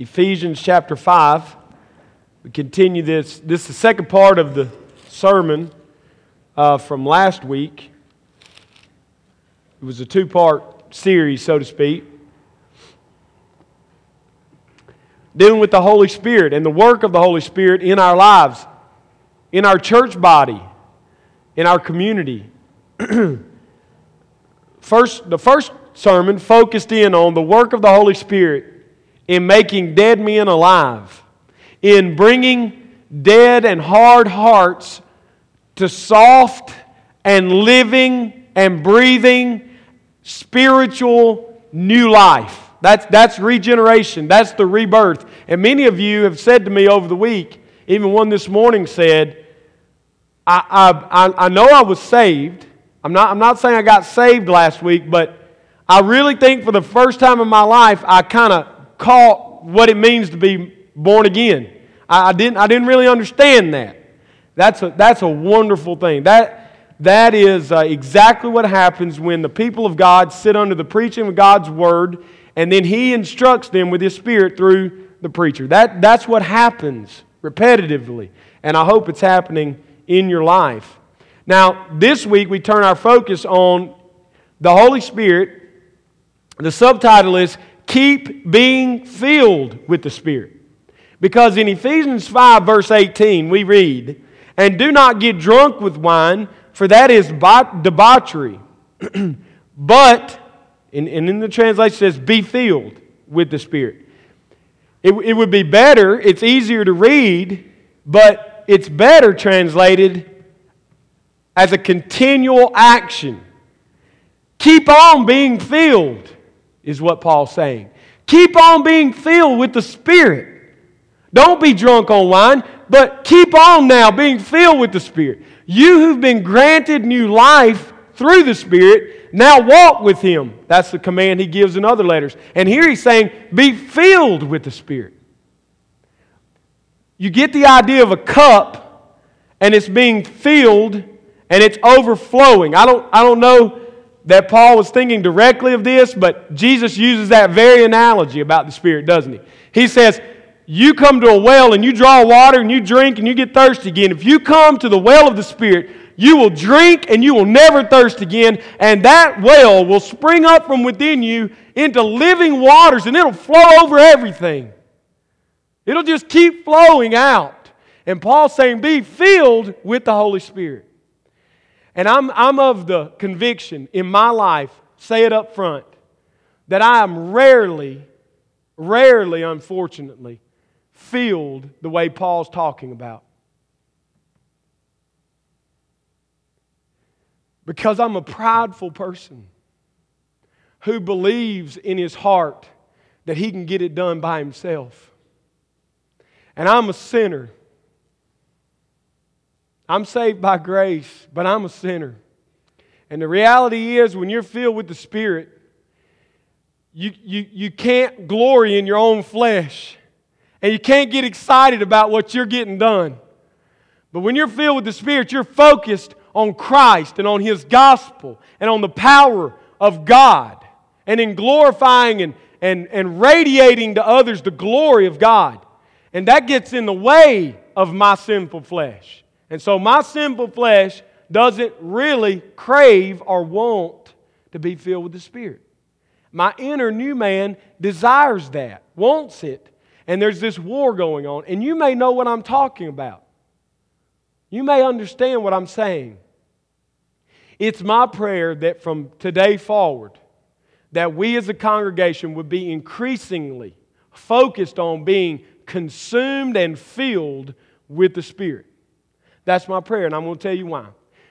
Ephesians chapter 5. We continue this. This is the second part of the sermon uh, from last week. It was a two part series, so to speak, dealing with the Holy Spirit and the work of the Holy Spirit in our lives, in our church body, in our community. first, the first sermon focused in on the work of the Holy Spirit in making dead men alive, in bringing dead and hard hearts to soft and living and breathing spiritual new life. That's, that's regeneration. That's the rebirth. And many of you have said to me over the week, even one this morning said, I, I, I know I was saved. I'm not, I'm not saying I got saved last week, but I really think for the first time in my life, I kind of caught what it means to be born again. I, I, didn't, I didn't really understand that. That's a, that's a wonderful thing. That, that is uh, exactly what happens when the people of God sit under the preaching of God's word and then He instructs them with His Spirit through the preacher. That, that's what happens repetitively. And I hope it's happening in your life. Now, this week we turn our focus on the Holy Spirit. The subtitle is keep being filled with the Spirit. Because in Ephesians 5, verse 18, we read, And do not get drunk with wine, for that is debauchery. but, and, in the translation says, be filled with the Spirit. It, it would be better, it's easier to read, but it's better translated as a continual action. Keep on being filled is what Paul's saying. Keep on being filled with the Spirit. Don't be drunk on wine, but keep on now being filled with the Spirit. You who've been granted new life through the Spirit, now walk with Him. That's the command He gives in other letters. And here He's saying, be filled with the Spirit. You get the idea of a cup, and it's being filled, and it's overflowing. I don't, I don't know that Paul was thinking directly of this, but Jesus uses that very analogy about the Spirit, doesn't he? He says, You come to a well and you draw water and you drink and you get thirsty again. If you come to the well of the Spirit, you will drink and you will never thirst again, and that well will spring up from within you into living waters and it'll flow over everything. It'll just keep flowing out. And Paul's saying, Be filled with the Holy Spirit. And I'm, I'm of the conviction in my life, say it up front, that I am rarely, rarely, unfortunately, filled the way Paul's talking about. Because I'm a prideful person who believes in his heart that he can get it done by himself. And I'm a sinner I'm saved by grace, but I'm a sinner. And the reality is, when you're filled with the Spirit, you, you, you can't glory in your own flesh. And you can't get excited about what you're getting done. But when you're filled with the Spirit, you're focused on Christ and on His gospel and on the power of God and in glorifying and, and, and radiating to others the glory of God. And that gets in the way of my sinful flesh. And so my sinful flesh doesn't really crave or want to be filled with the Spirit. My inner new man desires that, wants it. And there's this war going on. And you may know what I'm talking about. You may understand what I'm saying. It's my prayer that from today forward, that we as a congregation would be increasingly focused on being consumed and filled with the Spirit. That's my prayer, and I'm going to tell you why.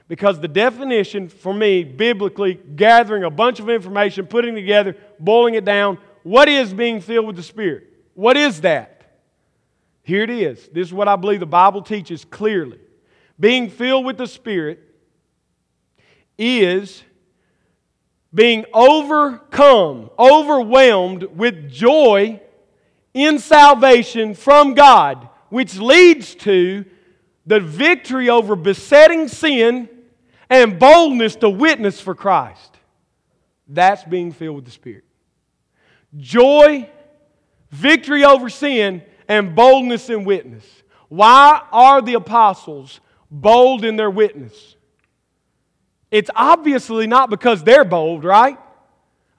Because the definition for me, biblically, gathering a bunch of information, putting together, boiling it down, what is being filled with the Spirit? What is that? Here it is. This is what I believe the Bible teaches clearly. Being filled with the Spirit is being overcome, overwhelmed with joy in salvation from God, which leads to the victory over besetting sin and boldness to witness for Christ. That's being filled with the Spirit. Joy victory over sin, and boldness in witness. Why are the apostles bold in their witness? It's obviously not because they're bold, right?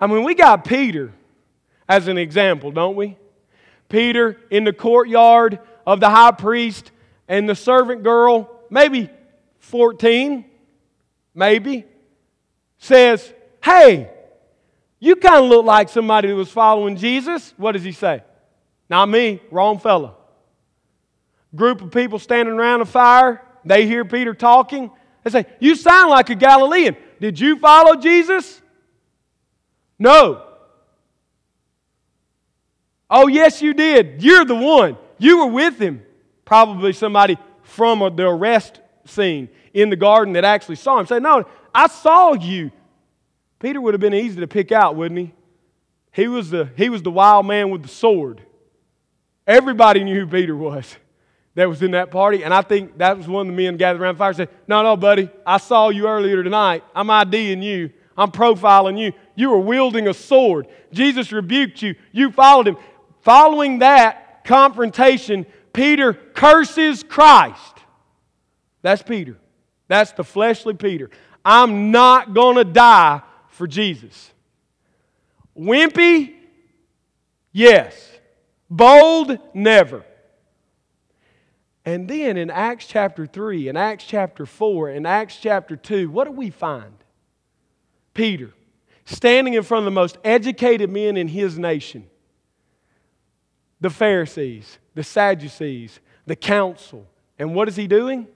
I mean, we got Peter as an example, don't we? Peter in the courtyard of the high priest and the servant girl, maybe 14, maybe, says, Hey, you kind of look like somebody who was following Jesus. What does he say? Not me, wrong fellow. Group of people standing around a fire, they hear Peter talking. They say, You sound like a Galilean. Did you follow Jesus? No. Oh, yes, you did. You're the one. You were with him. Probably somebody from the arrest scene in the garden that actually saw him. Say, No, I saw you. Peter would have been easy to pick out, wouldn't he? He was the, he was the wild man with the sword. Everybody knew who Peter was that was in that party. And I think that was one of the men gathered around the fire said, No, no, buddy, I saw you earlier tonight. I'm IDing you. I'm profiling you. You were wielding a sword. Jesus rebuked you. You followed him. Following that confrontation, Peter curses Christ. That's Peter. That's the fleshly Peter. I'm not going to die for Jesus. Wimpy? Yes. Bold? Never. And then in Acts chapter 3, in Acts chapter 4, in Acts chapter 2, what do we find? Peter standing in front of the most educated men in his nation the Pharisees, the Sadducees, the council. And what is he doing?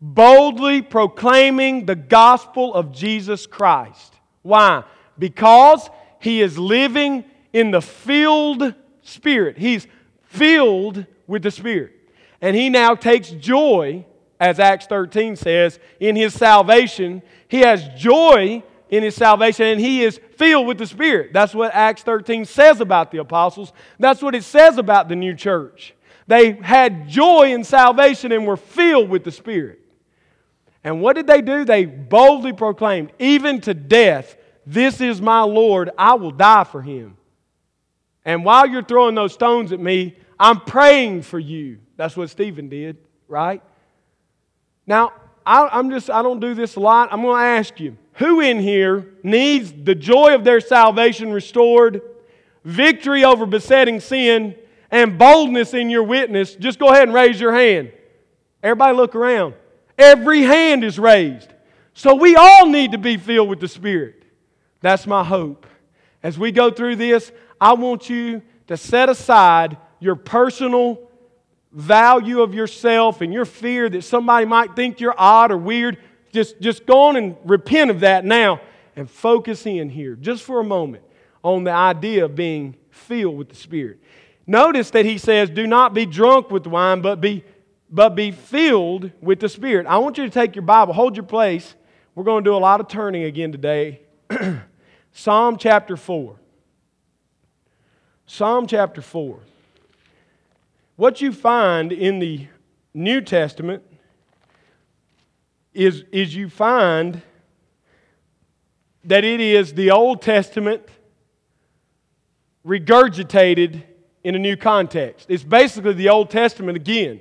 Boldly proclaiming the gospel of Jesus Christ. Why? Because he is living in the filled spirit. He's filled with the Spirit. And he now takes joy, as Acts 13 says, in his salvation. He has joy in his salvation and he is filled with the Spirit. That's what Acts 13 says about the apostles. That's what it says about the new church. They had joy in salvation and were filled with the Spirit. And what did they do? They boldly proclaimed, even to death, This is my Lord, I will die for him. And while you're throwing those stones at me, I'm praying for you. That's what Stephen did, right? Now, I, am just, I don't do this a lot. I'm going to ask you who in here needs the joy of their salvation restored, victory over besetting sin, and boldness in your witness? Just go ahead and raise your hand. Everybody look around. Every hand is raised. So we all need to be filled with the Spirit. That's my hope. As we go through this, I want you to set aside your personal value of yourself and your fear that somebody might think you're odd or weird. Just, just go on and repent of that now and focus in here just for a moment on the idea of being filled with the Spirit. Notice that he says, Do not be drunk with wine, but be, but be filled with the Spirit. I want you to take your Bible, hold your place. We're going to do a lot of turning again today. Psalm chapter 4. Psalm chapter 4. What you find in the New Testament is, is you find that it is the Old Testament regurgitated in a new context. It's basically the Old Testament again.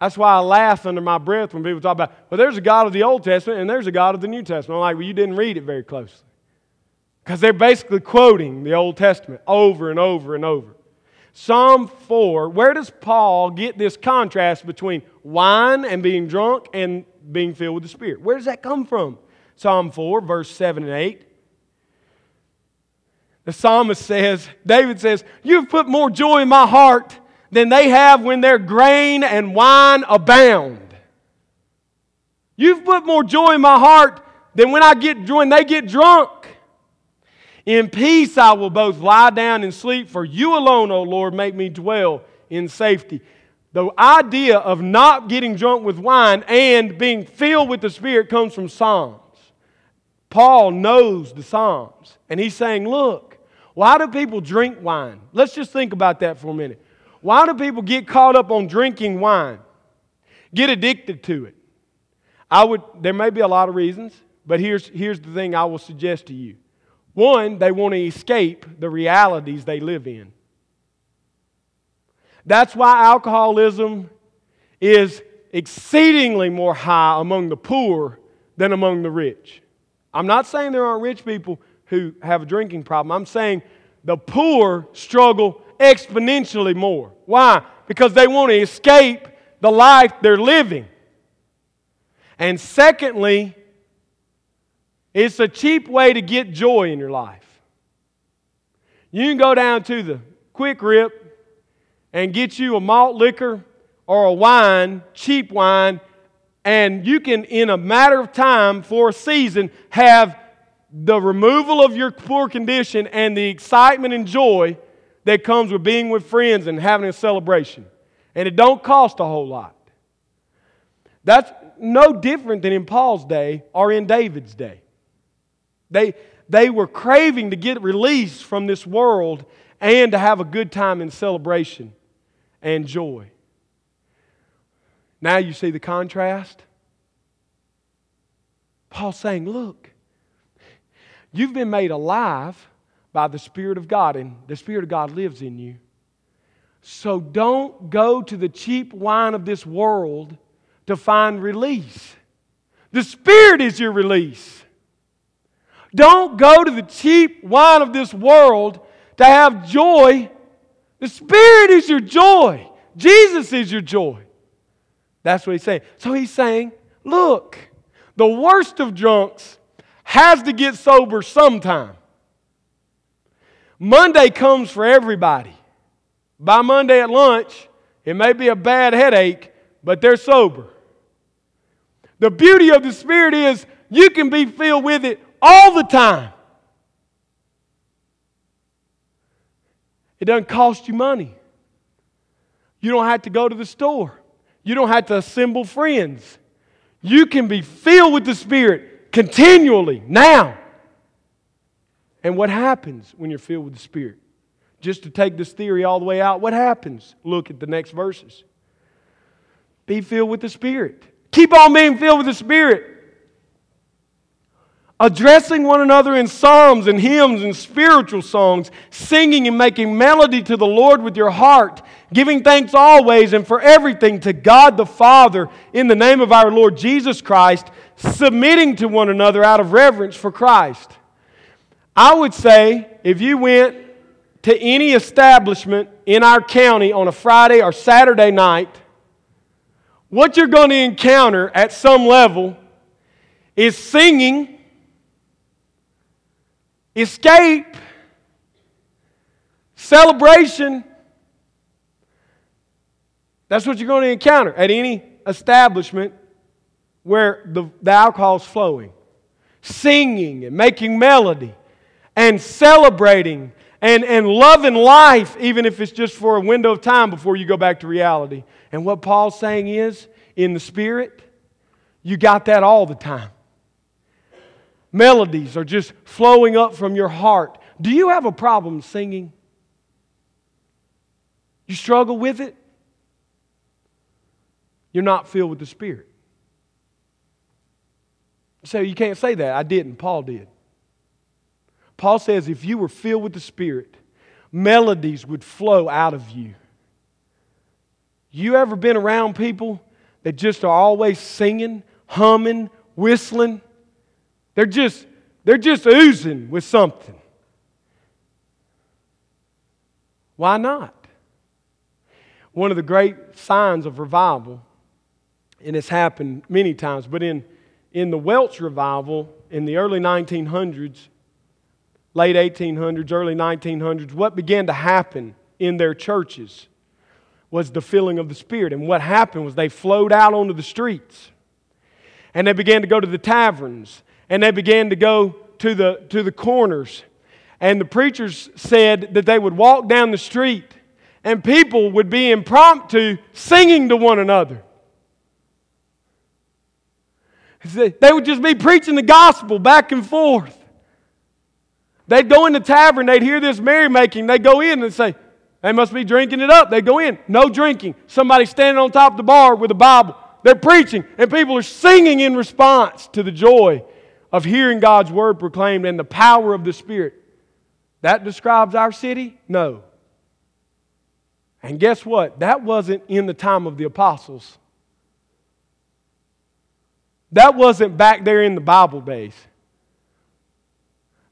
That's why I laugh under my breath when people talk about, well, there's a God of the Old Testament and there's a God of the New Testament. I'm like, well, you didn't read it very closely. Because they're basically quoting the Old Testament over and over and over. Psalm 4, where does Paul get this contrast between wine and being drunk and being filled with the Spirit? Where does that come from? Psalm 4, verse 7 and 8. The psalmist says, David says, You've put more joy in my heart than they have when their grain and wine abound. You've put more joy in my heart than when I get when they get drunk. In peace I will both lie down and sleep, for you alone, O Lord, make me dwell in safety. The idea of not getting drunk with wine and being filled with the Spirit comes from Psalms. Paul knows the Psalms, and he's saying, Look, why do people drink wine? Let's just think about that for a minute. Why do people get caught up on drinking wine? Get addicted to it? I would, there may be a lot of reasons, but here's, here's the thing I will suggest to you one, they want to escape the realities they live in. That's why alcoholism is exceedingly more high among the poor than among the rich. I'm not saying there aren't rich people who have a drinking problem. I'm saying the poor struggle exponentially more. Why? Because they want to escape the life they're living. And secondly, it's a cheap way to get joy in your life. You can go down to the quick rip and get you a malt liquor or a wine, cheap wine, and you can, in a matter of time, for a season, have the removal of your poor condition and the excitement and joy that comes with being with friends and having a celebration. And it don't cost a whole lot. That's no different than in Paul's day or in David's day. They, they were craving to get released from this world and to have a good time in celebration and joy. Now you see the contrast? Paul's saying, Look, you've been made alive by the Spirit of God, and the Spirit of God lives in you. So don't go to the cheap wine of this world to find release. The Spirit is your release. Don't go to the cheap wine of this world to have joy the Spirit is your joy. Jesus is your joy. That's what he's saying. So he's saying, look, the worst of drunks has to get sober sometime. Monday comes for everybody. By Monday at lunch, it may be a bad headache, but they're sober. The beauty of the Spirit is you can be filled with it all the time. It doesn't cost you money. You don't have to go to the store. You don't have to assemble friends. You can be filled with the Spirit continually now. And what happens when you're filled with the Spirit? Just to take this theory all the way out, what happens? Look at the next verses. Be filled with the Spirit. Keep on being filled with the Spirit addressing one another in psalms and hymns and spiritual songs, singing and making melody to the Lord with your heart, giving thanks always and for everything to God the Father in the name of our Lord Jesus Christ, submitting to one another out of reverence for Christ. I would say if you went to any establishment in our county on a Friday or Saturday night, what you're going to encounter at some level is singing escape, celebration. That's what you're going to encounter at any establishment where the, the alcohol is flowing. Singing and making melody and celebrating and, and loving life, even if it's just for a window of time before you go back to reality. And what Paul's saying is, in the Spirit, you got that all the time melodies are just flowing up from your heart. Do you have a problem singing? You struggle with it? You're not filled with the Spirit. So you can't say that. I didn't. Paul did. Paul says if you were filled with the Spirit, melodies would flow out of you. You ever been around people that just are always singing, humming, whistling? They're just, they're just oozing with something. Why not? One of the great signs of revival, and it's happened many times, but in, in the Welsh revival in the early 1900s, late 1800s, early 1900s, what began to happen in their churches was the filling of the Spirit. And what happened was they flowed out onto the streets and they began to go to the taverns and they began to go to the, to the corners. And the preachers said that they would walk down the street and people would be impromptu singing to one another. They would just be preaching the gospel back and forth. They'd go in the tavern, they'd hear this merrymaking, they'd go in and say, They must be drinking it up. They go in, no drinking. Somebody standing on top of the bar with a Bible. They're preaching, and people are singing in response to the joy of hearing God's word proclaimed and the power of the Spirit. That describes our city? No. And guess what? That wasn't in the time of the apostles. That wasn't back there in the Bible days.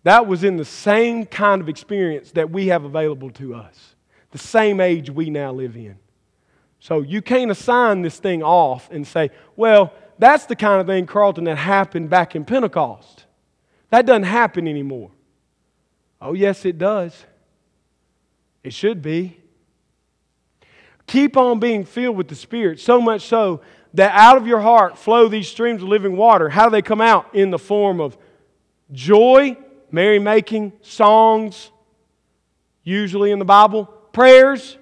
That was in the same kind of experience that we have available to us, the same age we now live in. So you can't assign this thing off and say, well, that's the kind of thing, Carlton, that happened back in Pentecost. That doesn't happen anymore. Oh, yes, it does. It should be. Keep on being filled with the Spirit, so much so that out of your heart flow these streams of living water. How do they come out? In the form of joy, merrymaking, songs, usually in the Bible, prayers,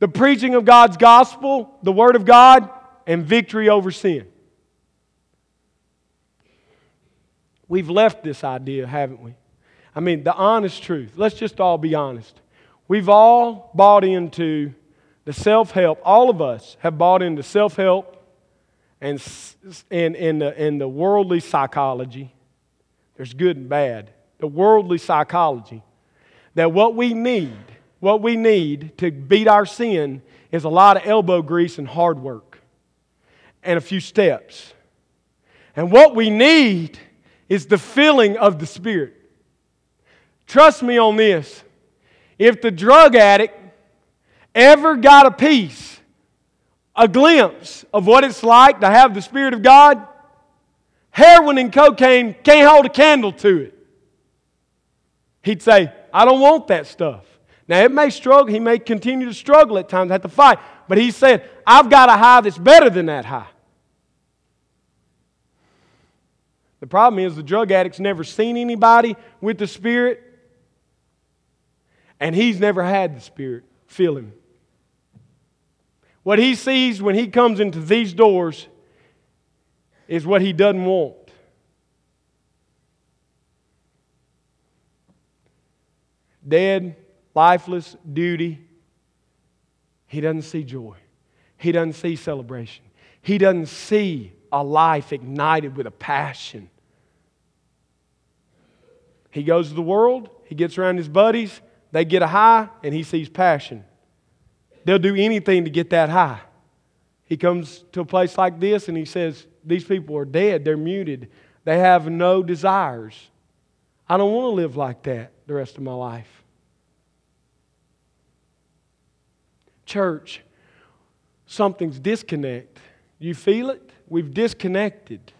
the preaching of God's gospel, the Word of God, and victory over sin. We've left this idea, haven't we? I mean, the honest truth. Let's just all be honest. We've all bought into the self help, all of us have bought into self help and, and, and, the, and the worldly psychology. There's good and bad. The worldly psychology that what we need, what we need to beat our sin is a lot of elbow grease and hard work and a few steps. And what we need is the filling of the Spirit. Trust me on this. If the drug addict ever got a piece, a glimpse of what it's like to have the Spirit of God, heroin and cocaine can't hold a candle to it. He'd say, I don't want that stuff. Now, it may struggle, he may continue to struggle at times, have to fight, but he said, I've got a high that's better than that high. The problem is the drug addict's never seen anybody with the Spirit, and he's never had the Spirit fill him. What he sees when he comes into these doors is what he doesn't want. Dead, lifeless duty. He doesn't see joy. He doesn't see celebration. He doesn't see a life ignited with a passion. He goes to the world, he gets around his buddies, they get a high, and he sees passion. They'll do anything to get that high. He comes to a place like this and he says, These people are dead. They're muted. They have no desires. I don't want to live like that the rest of my life. Church, something's disconnect. You feel it? We've disconnected.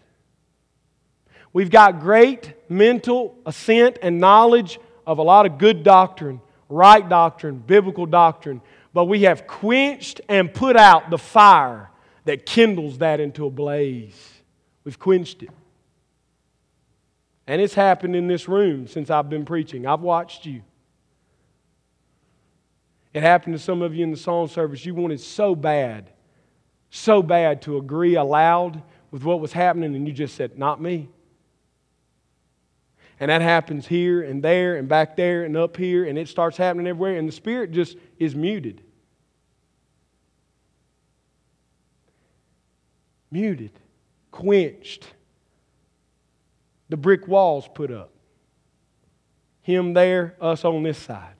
We've got great mental assent and knowledge of a lot of good doctrine, right doctrine, biblical doctrine but we have quenched and put out the fire that kindles that into a blaze. We've quenched it. And it's happened in this room since I've been preaching. I've watched you. It happened to some of you in the song service. You wanted so bad, so bad to agree aloud with what was happening, and you just said, Not me. And that happens here and there and back there and up here, and it starts happening everywhere, and the Spirit just is muted. muted, quenched. The brick walls put up. Him there, us on this side.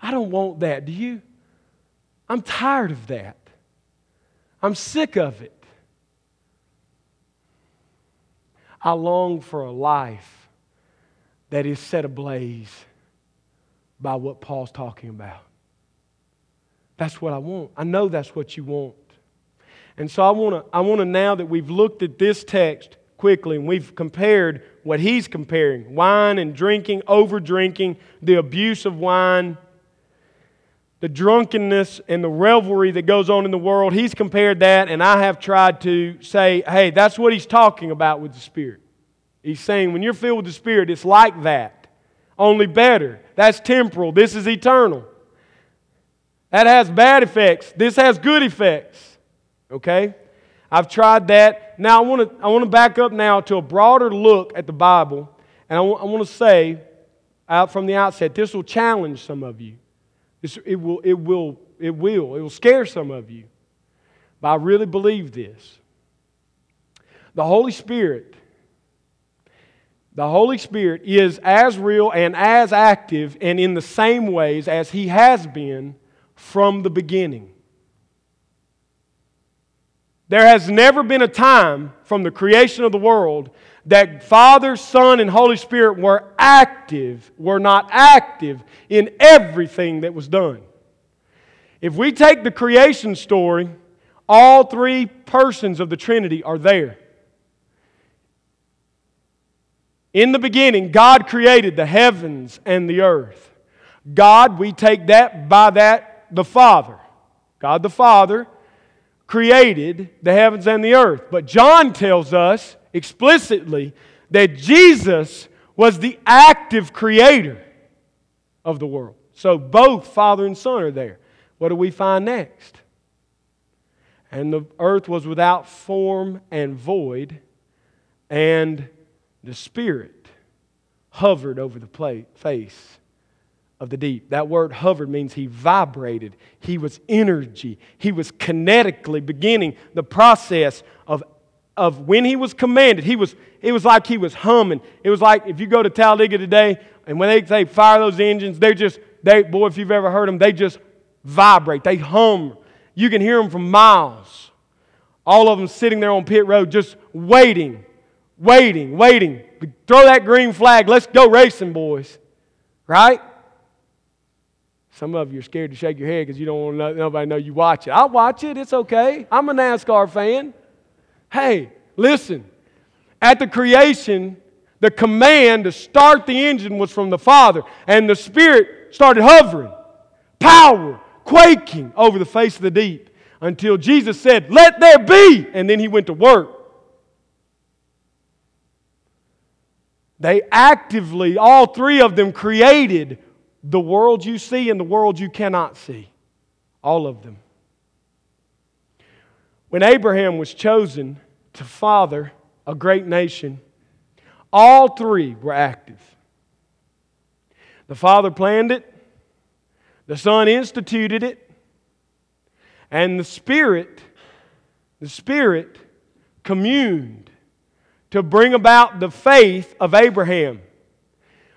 I don't want that, do you? I'm tired of that. I'm sick of it. I long for a life that is set ablaze by what Paul's talking about. That's what I want. I know that's what you want. And so I want to I want to now that we've looked at this text quickly and we've compared what he's comparing wine and drinking, over drinking, the abuse of wine, the drunkenness and the revelry that goes on in the world. He's compared that, and I have tried to say, hey, that's what he's talking about with the Spirit. He's saying when you're filled with the Spirit, it's like that, only better. That's temporal, this is eternal. That has bad effects, this has good effects. Okay? I've tried that. Now I want to I want to back up now to a broader look at the Bible, and I want, want to say out from the outset, this will challenge some of you. This, it will it will it will it will scare some of you, but I really believe this. The Holy Spirit the Holy Spirit is as real and as active and in the same ways as He has been from the beginning. There has never been a time from the creation of the world that Father, Son, and Holy Spirit were active, were not active in everything that was done. If we take the creation story, all three persons of the Trinity are there. In the beginning, God created the heavens and the earth. God, we take that by that, the Father. God the Father created the heavens and the earth. But John tells us explicitly that Jesus was the active creator of the world. So both Father and Son are there. What do we find next? And the earth was without form and void, and the Spirit hovered over the face of the deep. That word hovered means he vibrated. He was energy. He was kinetically beginning the process of, of when he was commanded. He was, it was like he was humming. It was like if you go to Talladega today and when they say fire those engines, they're just, they, boy, if you've ever heard them, they just vibrate. They hum. You can hear them from miles. All of them sitting there on pit road just waiting waiting, waiting. Throw that green flag. Let's go racing, boys. Right? Some of you are scared to shake your head because you don't want nobody know you watch it. I'll watch it. It's okay. I'm a NASCAR fan. Hey, listen. At the creation, the command to start the engine was from the Father, and the Spirit started hovering, power, quaking over the face of the deep until Jesus said, Let there be. And then he went to work. They actively, all three of them, created the world you see and the world you cannot see. All of them. When Abraham was chosen to father a great nation, all three were active. The father planned it, the son instituted it, and the spirit, the spirit communed to bring about the faith of Abraham.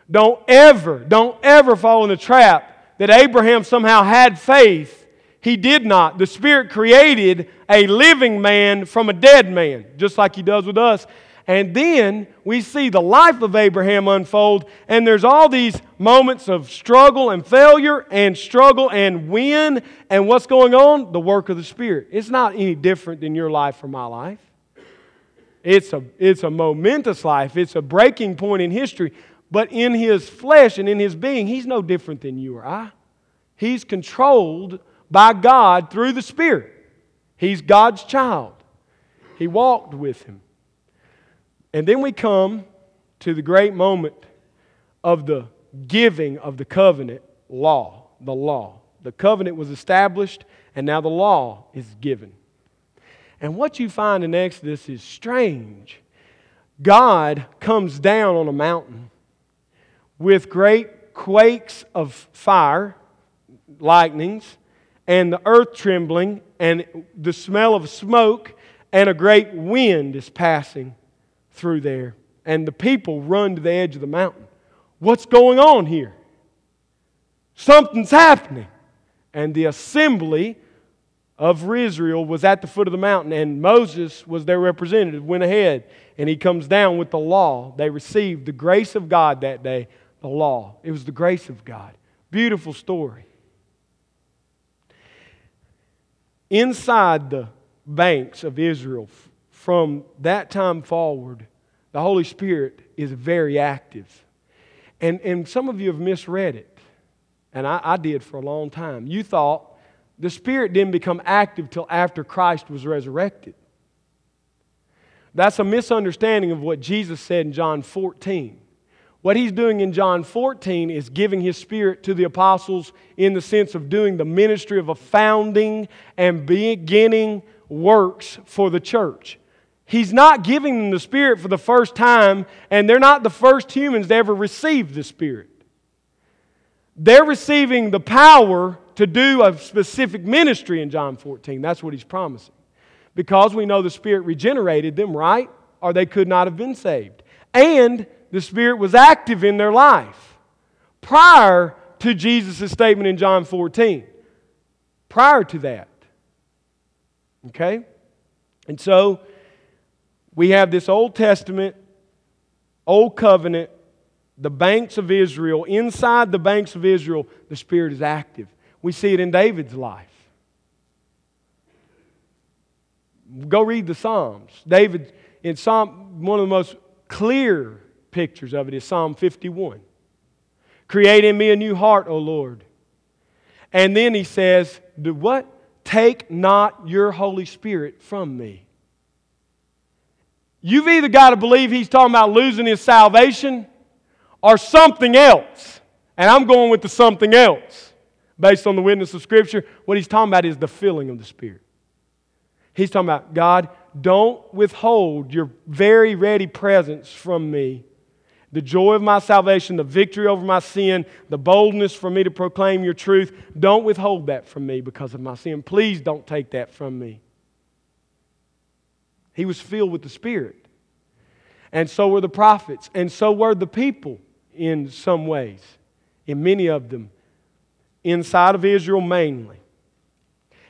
Don't ever, don't ever fall in the trap that Abraham somehow had faith. He did not. The Spirit created a living man from a dead man, just like He does with us. And then we see the life of Abraham unfold, and there's all these moments of struggle and failure, and struggle and win. And what's going on? The work of the Spirit. It's not any different than your life or my life. It's a, it's a momentous life, it's a breaking point in history. But in his flesh and in his being, he's no different than you or I. He's controlled by God through the Spirit. He's God's child. He walked with him. And then we come to the great moment of the giving of the covenant law, the law. The covenant was established, and now the law is given. And what you find in Exodus is strange. God comes down on a mountain with great quakes of fire, lightnings, and the earth trembling, and the smell of smoke, and a great wind is passing through there. And the people run to the edge of the mountain. What's going on here? Something's happening. And the assembly of Israel was at the foot of the mountain, and Moses was their representative, went ahead, and he comes down with the law. They received the grace of God that day, the law. It was the grace of God. Beautiful story. Inside the banks of Israel, from that time forward, the Holy Spirit is very active. And, and some of you have misread it, and I, I did for a long time. You thought the Spirit didn't become active till after Christ was resurrected. That's a misunderstanding of what Jesus said in John 14. What he's doing in John 14 is giving his Spirit to the apostles in the sense of doing the ministry of a founding and beginning works for the church. He's not giving them the Spirit for the first time, and they're not the first humans to ever receive the Spirit. They're receiving the power to do a specific ministry in John 14. That's what he's promising. Because we know the Spirit regenerated them, right? Or they could not have been saved. And the Spirit was active in their life prior to Jesus' statement in John 14. Prior to that. Okay? And so we have this Old Testament, Old Covenant, the banks of Israel. Inside the banks of Israel, the Spirit is active. We see it in David's life. Go read the Psalms. David, in Psalm, one of the most clear pictures of it is Psalm 51. Create in me a new heart, O Lord. And then he says, Do what? Take not your Holy Spirit from me. You've either got to believe he's talking about losing his salvation or something else. And I'm going with the something else based on the witness of Scripture. What he's talking about is the filling of the Spirit. He's talking about, God, don't withhold your very ready presence from me. The joy of my salvation, the victory over my sin, the boldness for me to proclaim your truth. Don't withhold that from me because of my sin. Please don't take that from me. He was filled with the Spirit. And so were the prophets. And so were the people in some ways, in many of them, inside of Israel mainly.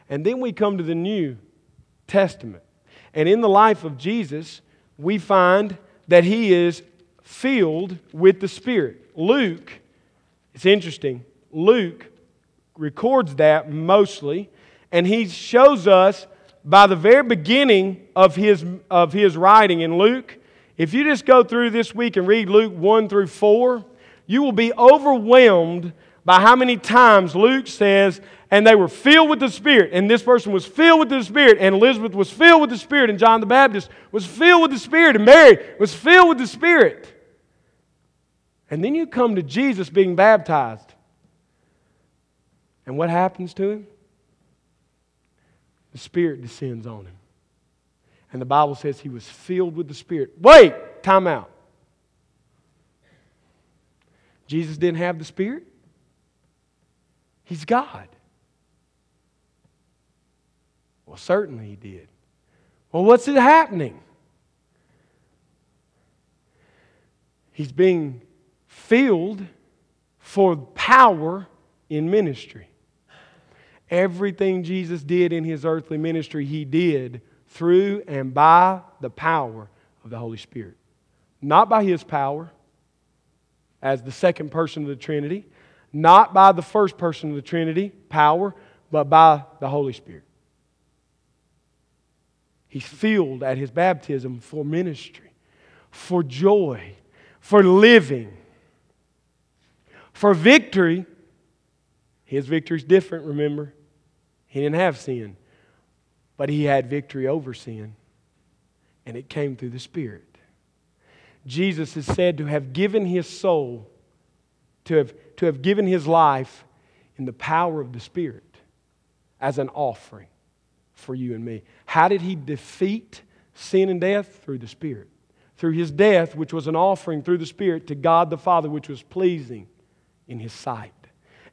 And then we come to the New Testament. And in the life of Jesus, we find that he is filled with the Spirit. Luke, it's interesting, Luke records that mostly, and he shows us by the very beginning of his, of his writing in Luke. If you just go through this week and read Luke 1 through 4, you will be overwhelmed by how many times Luke says, and they were filled with the Spirit, and this person was filled with the Spirit, and Elizabeth was filled with the Spirit, and John the Baptist was filled with the Spirit, and Mary was filled with the Spirit. And then you come to Jesus being baptized. And what happens to him? The Spirit descends on him. And the Bible says he was filled with the Spirit. Wait, time out. Jesus didn't have the Spirit? He's God. Well, certainly he did. Well, what's it happening? He's being filled for power in ministry. Everything Jesus did in his earthly ministry, he did through and by the power of the Holy Spirit. Not by his power as the second person of the Trinity, not by the first person of the Trinity, power, but by the Holy Spirit. He's filled at his baptism for ministry, for joy, for living, for victory. His victory is different, remember? He didn't have sin, but he had victory over sin, and it came through the Spirit. Jesus is said to have given his soul, to have, to have given his life in the power of the Spirit as an offering for you and me. How did he defeat sin and death? Through the Spirit. Through his death, which was an offering through the Spirit to God the Father, which was pleasing in his sight.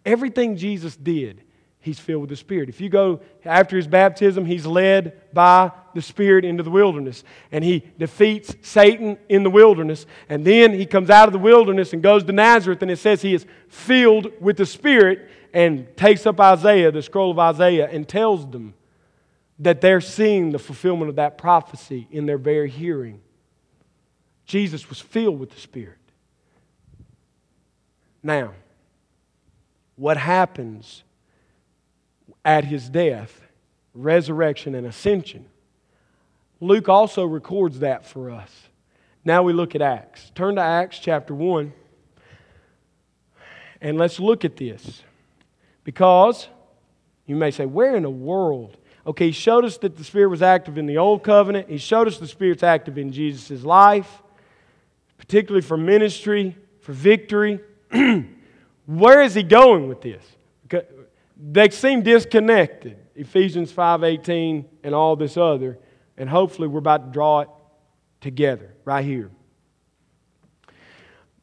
Everything Jesus did, he's filled with the Spirit. If you go after his baptism, he's led by the Spirit into the wilderness. And he defeats Satan in the wilderness. And then he comes out of the wilderness and goes to Nazareth. And it says he is filled with the Spirit and takes up Isaiah, the scroll of Isaiah, and tells them that they're seeing the fulfillment of that prophecy in their very hearing. Jesus was filled with the Spirit. Now, what happens at his death, resurrection, and ascension? Luke also records that for us. Now we look at Acts. Turn to Acts chapter 1, and let's look at this. Because you may say, Where in the world Okay, he showed us that the Spirit was active in the Old Covenant. He showed us the Spirit's active in Jesus' life, particularly for ministry, for victory. Where is he going with this? They seem disconnected. Ephesians 5:18 and all this other, and hopefully we're about to draw it together right here.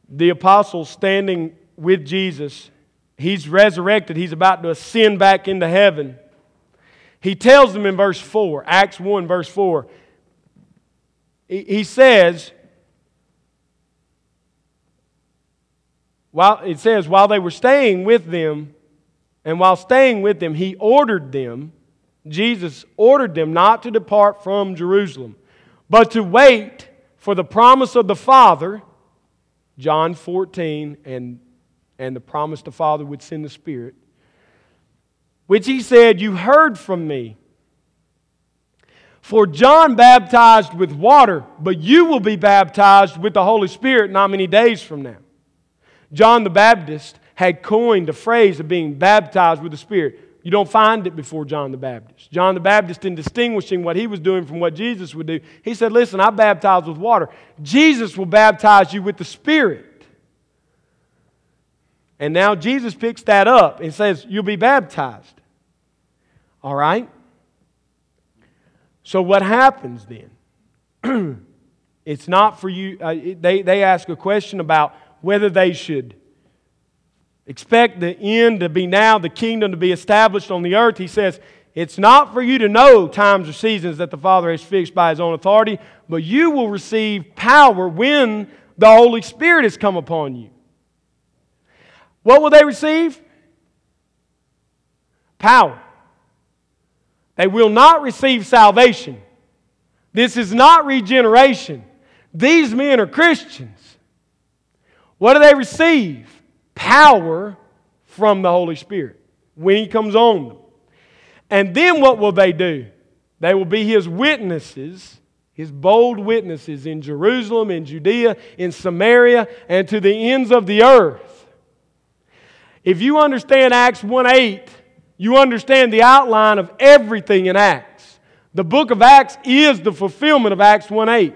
The apostles standing with Jesus, he's resurrected, he's about to ascend back into heaven. He tells them in verse 4, Acts 1, verse 4, he says, while it says, while they were staying with them, and while staying with them, he ordered them, Jesus ordered them not to depart from Jerusalem, but to wait for the promise of the Father, John 14, and, and the promise the Father would send the Spirit, which he said, You heard from me. For John baptized with water, but you will be baptized with the Holy Spirit not many days from now. John the Baptist had coined the phrase of being baptized with the Spirit. You don't find it before John the Baptist. John the Baptist, in distinguishing what he was doing from what Jesus would do, he said, Listen, I baptize with water. Jesus will baptize you with the Spirit. And now Jesus picks that up and says, You'll be baptized. All right? So, what happens then? it's not for you. Uh, they, they ask a question about whether they should expect the end to be now, the kingdom to be established on the earth. He says, It's not for you to know times or seasons that the Father has fixed by His own authority, but you will receive power when the Holy Spirit has come upon you. What will they receive? Power. They will not receive salvation. This is not regeneration. These men are Christians. What do they receive? Power from the Holy Spirit when He comes on them. And then what will they do? They will be His witnesses, His bold witnesses in Jerusalem, in Judea, in Samaria, and to the ends of the earth. If you understand Acts 1 8, you understand the outline of everything in Acts. The book of Acts is the fulfillment of Acts 1 8.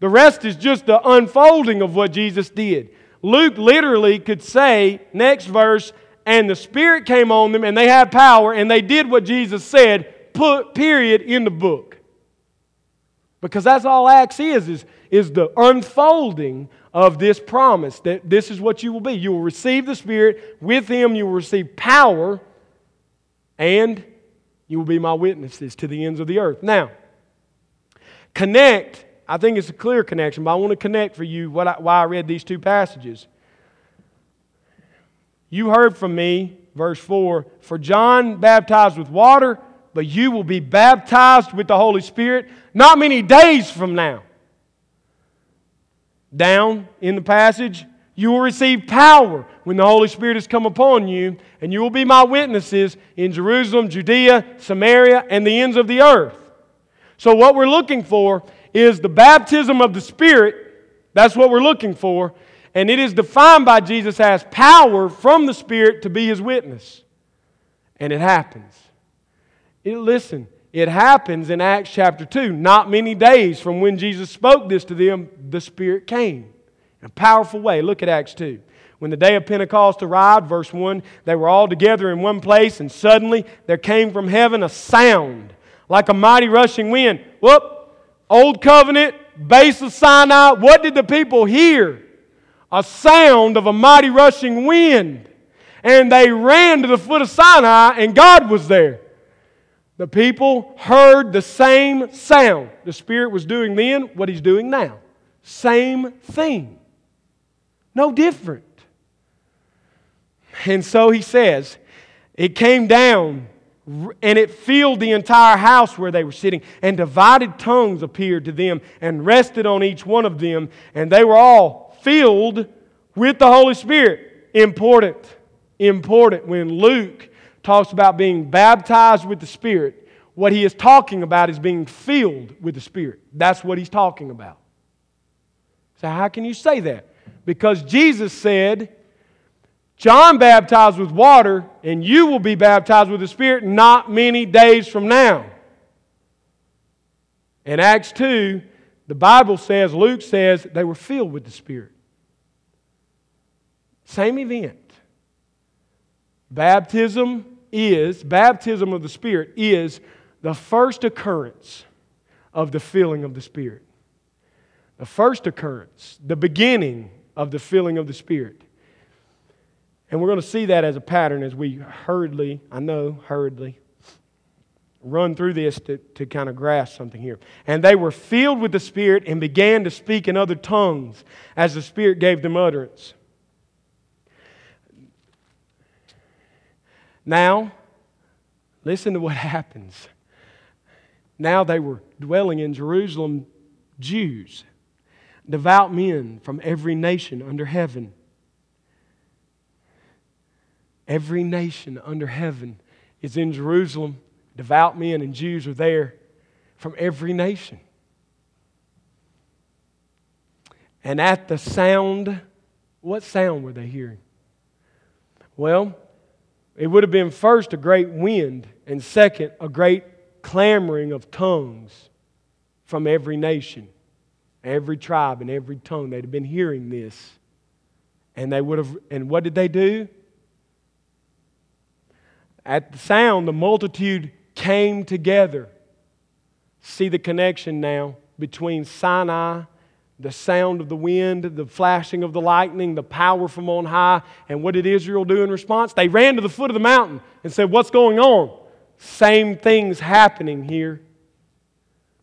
The rest is just the unfolding of what Jesus did. Luke literally could say, next verse, and the Spirit came on them and they had power and they did what Jesus said, put period in the book. Because that's all Acts is, is, is the unfolding of this promise that this is what you will be. You will receive the Spirit. With Him, you will receive power and you will be my witnesses to the ends of the earth. Now, connect, I think it's a clear connection, but I want to connect for you I, why I read these two passages. You heard from me, verse 4 For John baptized with water, but you will be baptized with the Holy Spirit not many days from now. Down in the passage, you will receive power when the Holy Spirit has come upon you, and you will be my witnesses in Jerusalem, Judea, Samaria, and the ends of the earth. So, what we're looking for is the baptism of the Spirit. That's what we're looking for. And it is defined by Jesus as power from the Spirit to be his witness. And it happens. It, listen, it happens in Acts chapter 2. Not many days from when Jesus spoke this to them, the Spirit came in a powerful way. Look at Acts 2. When the day of Pentecost arrived, verse 1, they were all together in one place, and suddenly there came from heaven a sound like a mighty rushing wind. Whoop! Old covenant, base of Sinai. What did the people hear? A sound of a mighty rushing wind. And they ran to the foot of Sinai, and God was there. The people heard the same sound. The Spirit was doing then what He's doing now. Same thing. No different. And so he says, it came down and it filled the entire house where they were sitting, and divided tongues appeared to them and rested on each one of them, and they were all filled with the Holy Spirit. Important, important. When Luke talks about being baptized with the Spirit, what he is talking about is being filled with the Spirit. That's what he's talking about. So, how can you say that? Because Jesus said, John baptized with water, and you will be baptized with the Spirit not many days from now. In Acts 2, the Bible says, Luke says, they were filled with the Spirit. Same event. Baptism is, baptism of the Spirit is the first occurrence of the filling of the Spirit. The first occurrence, the beginning of the filling of the Spirit. And we're going to see that as a pattern as we hurriedly, I know, hurriedly, run through this to, to kind of grasp something here. And they were filled with the Spirit and began to speak in other tongues as the Spirit gave them utterance. Now, listen to what happens. Now they were dwelling in Jerusalem, Jews, devout men from every nation under heaven. Every nation under heaven is in Jerusalem. Devout men and Jews are there from every nation. And at the sound, what sound were they hearing? Well, it would have been first a great wind, and second, a great clamoring of tongues from every nation, every tribe, and every tongue. They'd have been hearing this. And they would have, and what did they do? At the sound, the multitude came together. See the connection now between Sinai the sound of the wind, the flashing of the lightning, the power from on high. And what did Israel do in response? They ran to the foot of the mountain and said, What's going on? Same things happening here.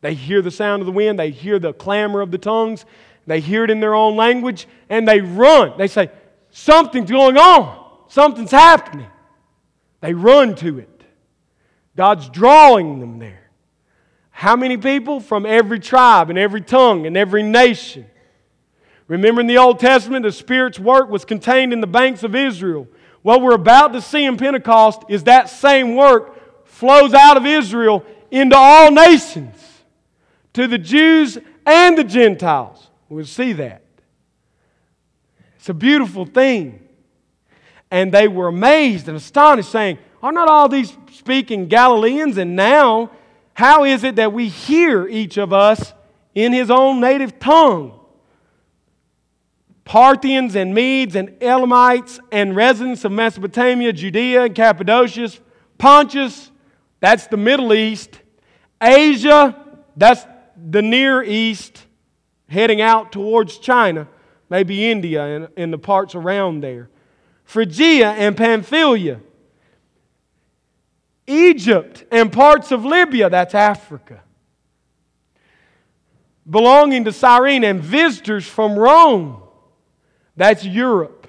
They hear the sound of the wind, they hear the clamor of the tongues, they hear it in their own language, and they run. They say, Something's going on, something's happening. They run to it. God's drawing them there. How many people? From every tribe and every tongue and every nation. Remember in the Old Testament, the Spirit's work was contained in the banks of Israel. What we're about to see in Pentecost is that same work flows out of Israel into all nations, to the Jews and the Gentiles. We'll see that. It's a beautiful thing. And they were amazed and astonished, saying, Are not all these speaking Galileans? And now how is it that we hear each of us in his own native tongue? Parthians and Medes and Elamites and residents of Mesopotamia, Judea and Cappadocia, Pontus, that's the Middle East, Asia, that's the Near East, heading out towards China, maybe India and, and the parts around there, Phrygia and Pamphylia Egypt and parts of Libya, that's Africa, belonging to Cyrene, and visitors from Rome, that's Europe.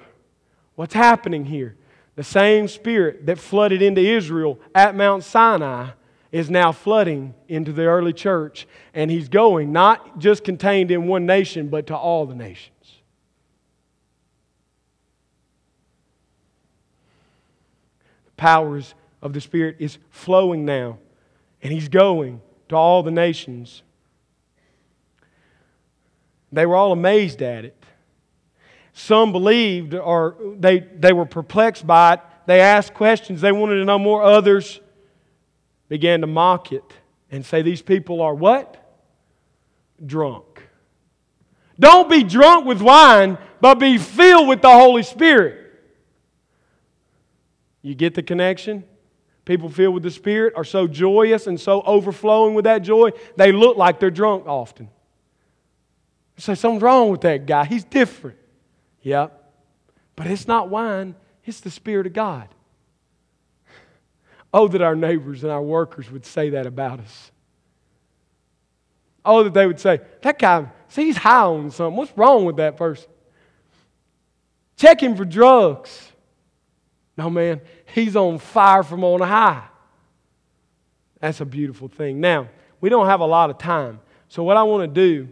What's happening here? The same spirit that flooded into Israel at Mount Sinai is now flooding into the early church, and he's going not just contained in one nation, but to all the nations. The powers of the Spirit is flowing now, and He's going to all the nations. They were all amazed at it. Some believed or they, they were perplexed by it. They asked questions. They wanted to know more. Others began to mock it and say, These people are what? Drunk. Don't be drunk with wine, but be filled with the Holy Spirit. You get the connection? People filled with the Spirit are so joyous and so overflowing with that joy, they look like they're drunk often. You say, something's wrong with that guy. He's different. Yep. But it's not wine, it's the Spirit of God. Oh, that our neighbors and our workers would say that about us. Oh, that they would say, that guy, see, he's high on something. What's wrong with that person? Check him for drugs. No, man, he's on fire from on high. That's a beautiful thing. Now, we don't have a lot of time. So, what I want to do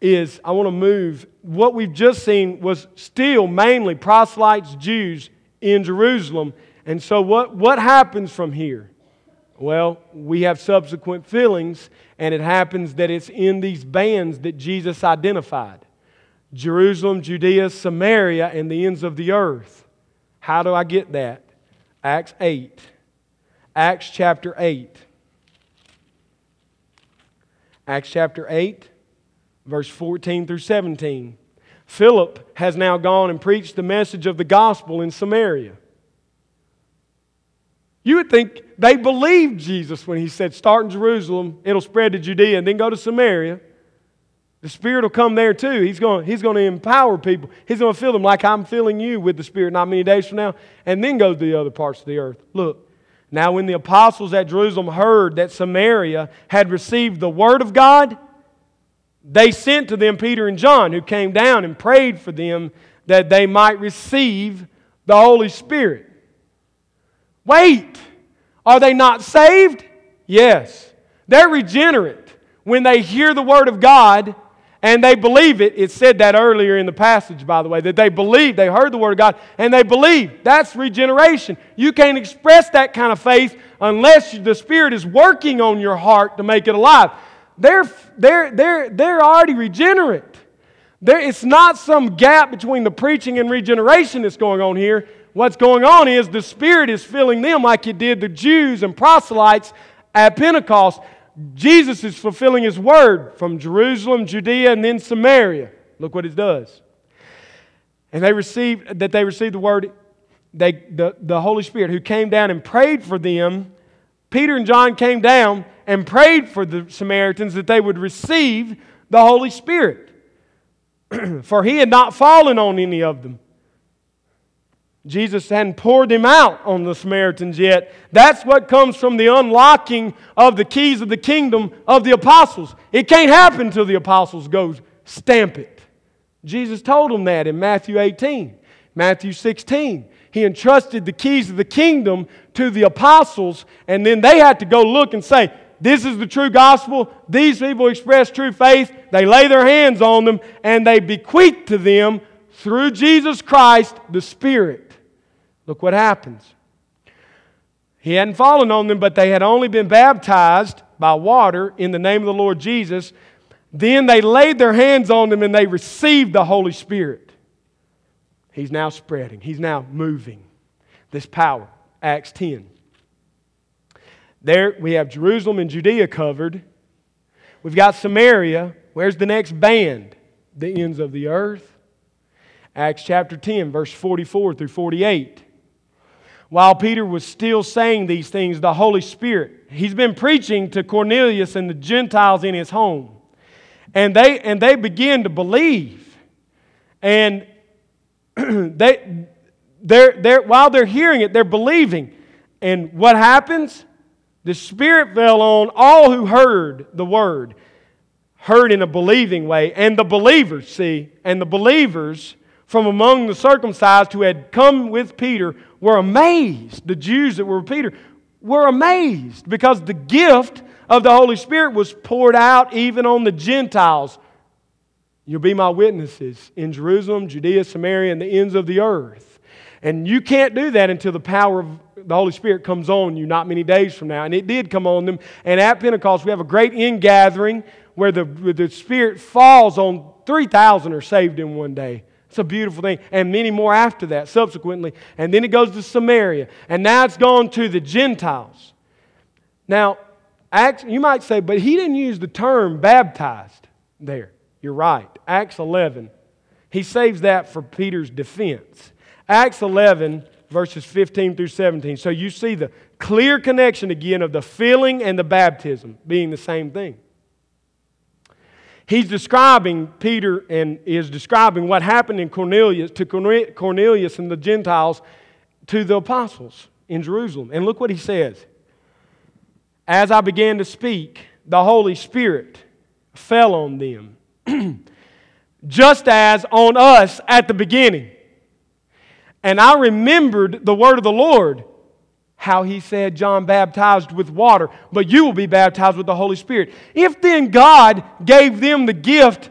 is I want to move. What we've just seen was still mainly proselytes, Jews in Jerusalem. And so, what, what happens from here? Well, we have subsequent fillings, and it happens that it's in these bands that Jesus identified Jerusalem, Judea, Samaria, and the ends of the earth. How do I get that? Acts 8. Acts chapter 8. Acts chapter 8, verse 14 through 17. Philip has now gone and preached the message of the gospel in Samaria. You would think they believed Jesus when he said, Start in Jerusalem, it'll spread to Judea, and then go to Samaria. The Spirit will come there too. He's going, he's going to empower people. He's going to fill them like I'm filling you with the Spirit not many days from now, and then go to the other parts of the earth. Look, now when the apostles at Jerusalem heard that Samaria had received the Word of God, they sent to them Peter and John, who came down and prayed for them that they might receive the Holy Spirit. Wait, are they not saved? Yes. They're regenerate when they hear the Word of God and they believe it. It said that earlier in the passage, by the way, that they believe, they heard the Word of God, and they believe. That's regeneration. You can't express that kind of faith unless the Spirit is working on your heart to make it alive. They're, they're, they're, they're already regenerate. There, it's not some gap between the preaching and regeneration that's going on here. What's going on is the Spirit is filling them like it did the Jews and proselytes at Pentecost. Jesus is fulfilling his word from Jerusalem, Judea, and then Samaria. Look what it does. And they received that they received the word, they, the, the Holy Spirit who came down and prayed for them. Peter and John came down and prayed for the Samaritans that they would receive the Holy Spirit. for he had not fallen on any of them. Jesus hadn't poured them out on the Samaritans yet. That's what comes from the unlocking of the keys of the kingdom of the apostles. It can't happen until the apostles go stamp it. Jesus told them that in Matthew 18, Matthew 16. He entrusted the keys of the kingdom to the apostles, and then they had to go look and say, This is the true gospel. These people express true faith. They lay their hands on them, and they bequeath to them, through Jesus Christ, the Spirit. Look what happens. He hadn't fallen on them, but they had only been baptized by water in the name of the Lord Jesus. Then they laid their hands on them and they received the Holy Spirit. He's now spreading, he's now moving this power. Acts 10. There we have Jerusalem and Judea covered. We've got Samaria. Where's the next band? The ends of the earth. Acts chapter 10, verse 44 through 48 while Peter was still saying these things, the Holy Spirit, he's been preaching to Cornelius and the Gentiles in his home. And they, and they begin to believe. And they, they're, they're, while they're hearing it, they're believing. And what happens? The Spirit fell on all who heard the word, heard in a believing way. And the believers, see, and the believers from among the circumcised who had come with Peter were amazed. The Jews that were with Peter were amazed because the gift of the Holy Spirit was poured out even on the Gentiles. You'll be my witnesses in Jerusalem, Judea, Samaria, and the ends of the earth. And you can't do that until the power of the Holy Spirit comes on you not many days from now. And it did come on them. And at Pentecost, we have a great ingathering where the, where the Spirit falls on 3,000 are saved in one day. It's a beautiful thing. And many more after that, subsequently. And then it goes to Samaria. And now it's gone to the Gentiles. Now, Acts, you might say, but he didn't use the term baptized there. You're right. Acts 11. He saves that for Peter's defense. Acts 11, verses 15 through 17. So you see the clear connection again of the filling and the baptism being the same thing. He's describing, Peter and is describing what happened in Cornelius to Cornelius and the Gentiles to the apostles in Jerusalem. And look what he says. As I began to speak, the Holy Spirit fell on them, just as on us at the beginning. And I remembered the word of the Lord how he said John baptized with water, but you will be baptized with the Holy Spirit. If then God gave them the gift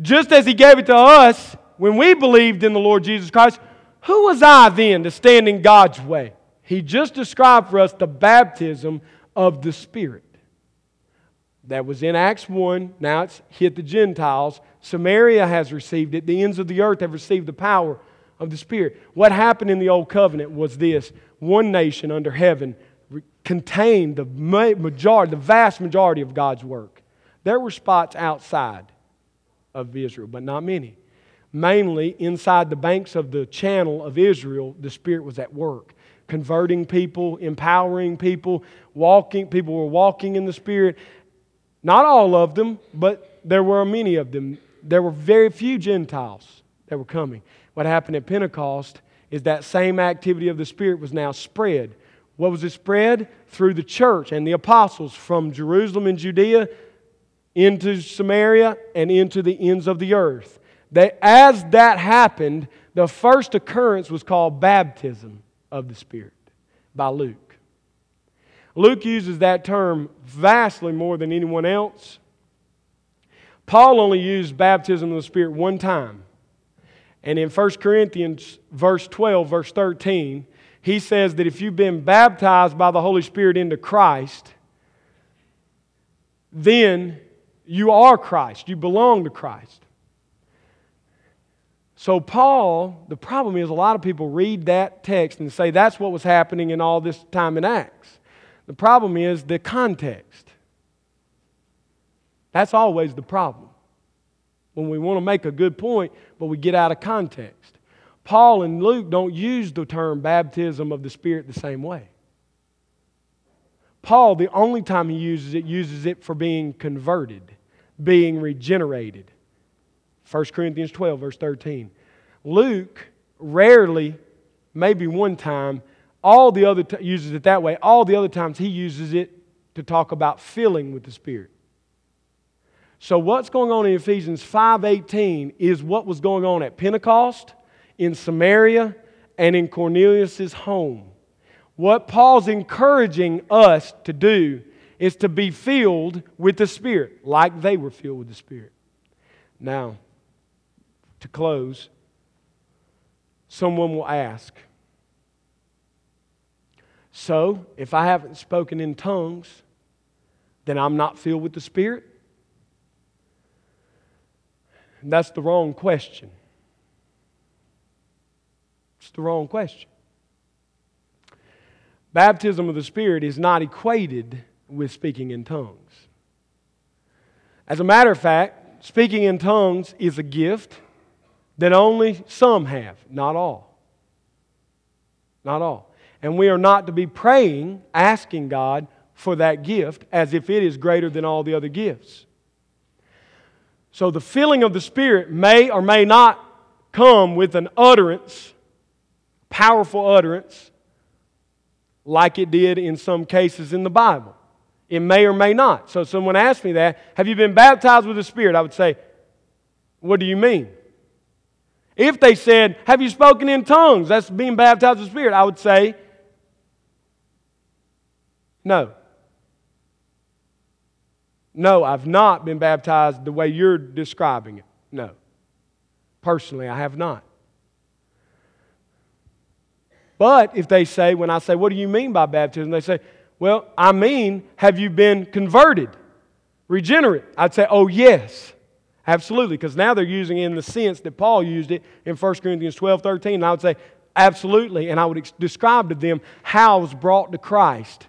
just as he gave it to us when we believed in the Lord Jesus Christ, who was I then to stand in God's way? He just described for us the baptism of the Spirit. That was in Acts 1. Now it's hit the Gentiles. Samaria has received it. The ends of the earth have received the power of the Spirit. What happened in the Old Covenant was this one nation under heaven contained the majority, the vast majority of God's work. There were spots outside of Israel, but not many. Mainly inside the banks of the channel of Israel, the Spirit was at work, converting people, empowering people, walking. People were walking in the Spirit. Not all of them, but there were many of them. There were very few Gentiles that were coming. What happened at Pentecost is that same activity of the Spirit was now spread. What was it spread? Through the church and the apostles from Jerusalem and Judea into Samaria and into the ends of the earth. That as that happened, the first occurrence was called baptism of the Spirit. by Luke. Luke uses that term vastly more than anyone else. Paul only used baptism of the Spirit one time. And in 1 Corinthians verse 12, verse 13, he says that if you've been baptized by the Holy Spirit into Christ, then you are Christ. You belong to Christ. So, Paul, the problem is a lot of people read that text and say that's what was happening in all this time in Acts. The problem is the context. That's always the problem. When we want to make a good point, but we get out of context. Paul and Luke don't use the term baptism of the Spirit the same way. Paul, the only time he uses it, uses it for being converted, being regenerated. 1 Corinthians 12, verse 13. Luke rarely, maybe one time, all the other t- uses it that way. All the other times he uses it to talk about filling with the Spirit. So what's going on in Ephesians 5:18 is what was going on at Pentecost, in Samaria, and in Cornelius' home. What Paul's encouraging us to do is to be filled with the Spirit, like they were filled with the Spirit. Now, to close, someone will ask So, if I haven't spoken in tongues, then I'm not filled with the Spirit? That's the wrong question. It's the wrong question. Baptism of the Spirit is not equated with speaking in tongues. As a matter of fact, speaking in tongues is a gift that only some have, not all. Not all. And we are not to be praying, asking God for that gift as if it is greater than all the other gifts. So the filling of the Spirit may or may not come with an utterance, powerful utterance, like it did in some cases in the Bible. It may or may not. So someone asked me that, have you been baptized with the Spirit? I would say, what do you mean? If they said, Have you spoken in tongues? That's being baptized with the Spirit. I would say, No. No, I've not been baptized the way you're describing it. No. Personally, I have not. But if they say, when I say, What do you mean by baptism? They say, Well, I mean, have you been converted, regenerate? I'd say, Oh, yes. Absolutely, because now they're using it in the sense that Paul used it in 1 Corinthians 12 13. And I would say, absolutely. And I would ex- describe to them how I was brought to Christ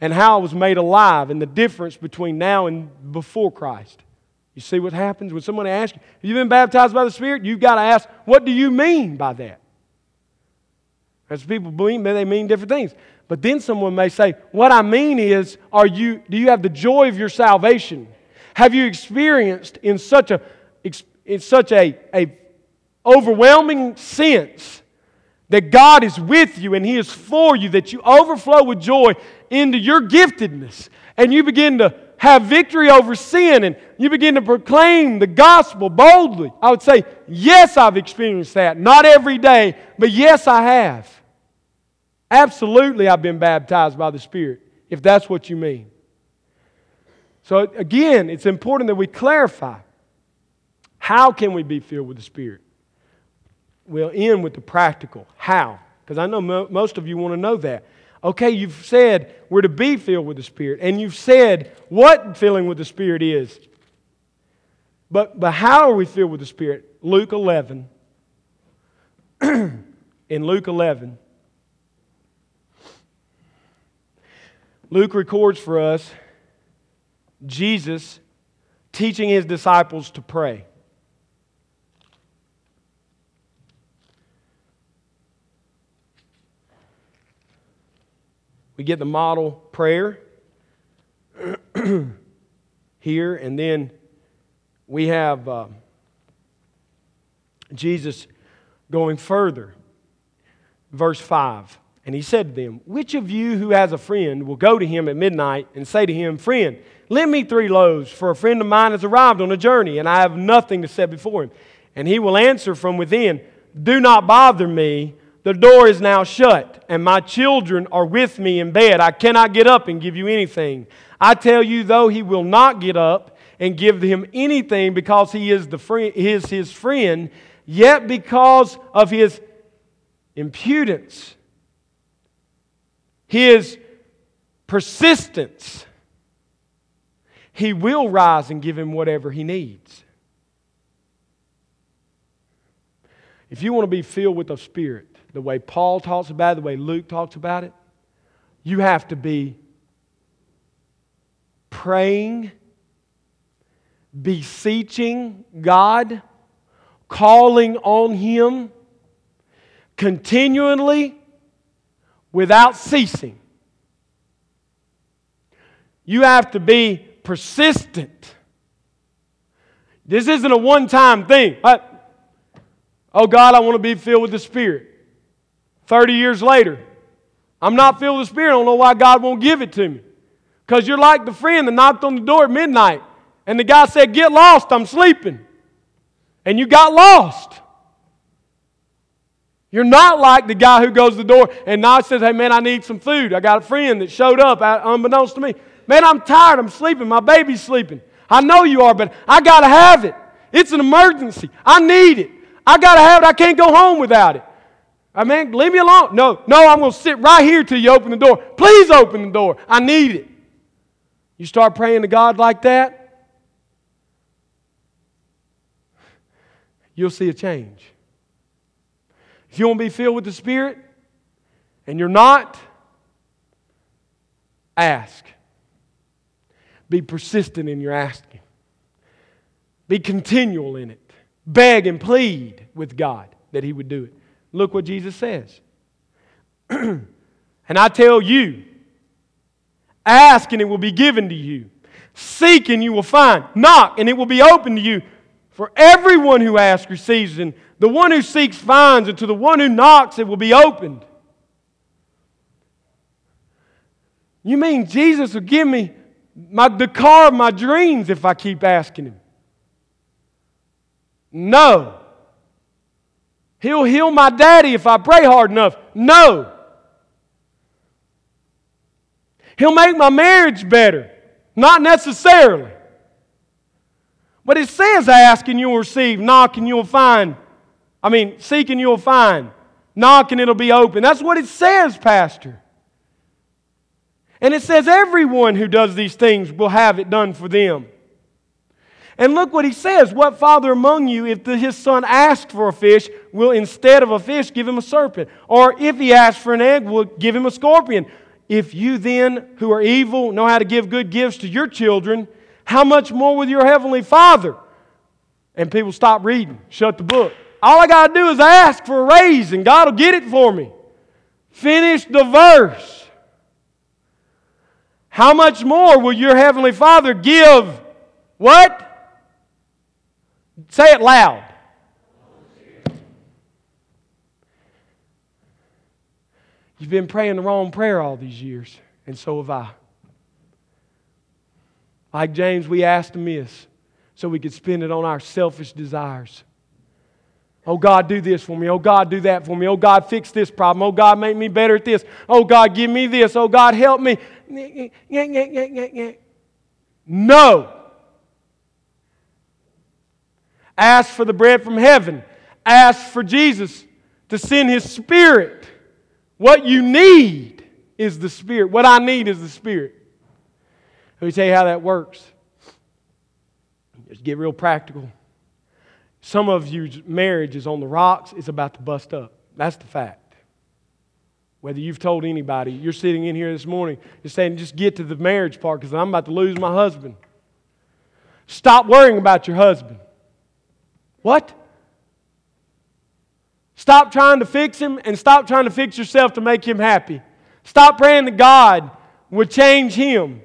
and how I was made alive and the difference between now and before Christ. You see what happens when someone asks you, Have you been baptized by the Spirit? You've got to ask, What do you mean by that? As people believe, they mean different things. But then someone may say, What I mean is, are you, do you have the joy of your salvation? Have you experienced in such a, in such a, a overwhelming sense that God is with you and He is for you, that you overflow with joy into your giftedness and you begin to have victory over sin and you begin to proclaim the gospel boldly. I would say, yes, I've experienced that. Not every day, but yes, I have. Absolutely, I've been baptized by the Spirit, if that's what you mean. So, again, it's important that we clarify how can we be filled with the Spirit? We'll end with the practical. How? Because I know mo- most of you want to know that. Okay, you've said we're to be filled with the Spirit, and you've said what filling with the Spirit is. But, but how are we filled with the Spirit? Luke 11. in Luke 11, Luke records for us Jesus teaching his disciples to pray. We get the model prayer here, and then we have uh, Jesus going further. Verse 5. And he said to them, Which of you who has a friend will go to him at midnight and say to him, Friend, lend me three loaves, for a friend of mine has arrived on a journey, and I have nothing to set before him? And he will answer from within, Do not bother me, the door is now shut, and my children are with me in bed. I cannot get up and give you anything. I tell you, though he will not get up and give him anything because he is, the friend, is his friend, yet because of his impudence, his persistence, he will rise and give him whatever he needs. If you want to be filled with the Spirit, the way Paul talks about it, the way Luke talks about it, you have to be praying, beseeching God, calling on Him continually without ceasing. You have to be persistent. This isn't a one time thing. Oh God, I want to be filled with the Spirit. 30 years later, I'm not filled with the Spirit. I don't know why God won't give it to me. Because you're like the friend that knocked on the door at midnight and the guy said, Get lost, I'm sleeping. And you got lost. You're not like the guy who goes to the door and now says, Hey, man, I need some food. I got a friend that showed up uh, unbeknownst to me. Man, I'm tired. I'm sleeping. My baby's sleeping. I know you are, but I got to have it. It's an emergency. I need it. I got to have it. I can't go home without it. I leave me alone. No, no, I'm going to sit right here till you open the door. Please open the door. I need it. You start praying to God like that, you'll see a change. If you want to be filled with the Spirit and you're not, ask. Be persistent in your asking, be continual in it. Beg and plead with God that He would do it. Look what Jesus says. and I tell you, ask and it will be given to you. Seek and you will find. Knock and it will be open to you. For everyone who asks receives, and the one who seeks finds, and to the one who knocks it will be opened. You mean Jesus will give me my, the car of my dreams if I keep asking Him? No. He'll heal my daddy if I pray hard enough. No. He'll make my marriage better. Not necessarily. But it says, ask and you'll receive, knock and you'll find. I mean, seek and you'll find, knock and it'll be open. That's what it says, Pastor. And it says, everyone who does these things will have it done for them. And look what he says What father among you, if the, his son asks for a fish, will instead of a fish give him a serpent? Or if he asks for an egg, will give him a scorpion? If you then, who are evil, know how to give good gifts to your children, how much more with your heavenly Father? And people stop reading, shut the book. All I got to do is ask for a raise, and God will get it for me. Finish the verse. How much more will your heavenly Father give what? Say it loud. You've been praying the wrong prayer all these years, and so have I. Like James, we asked amiss so we could spend it on our selfish desires. Oh God, do this for me. Oh God, do that for me. Oh God, fix this problem. Oh God, make me better at this. Oh God, give me this. Oh God, help me. No. Ask for the bread from heaven. Ask for Jesus to send His Spirit. What you need is the Spirit. What I need is the Spirit. Let me tell you how that works. Just get real practical. Some of you's marriage is on the rocks, it's about to bust up. That's the fact. Whether you've told anybody, you're sitting in here this morning, you're saying, just get to the marriage part because I'm about to lose my husband. Stop worrying about your husband. What? Stop trying to fix him and stop trying to fix yourself to make him happy. Stop praying that God would change him.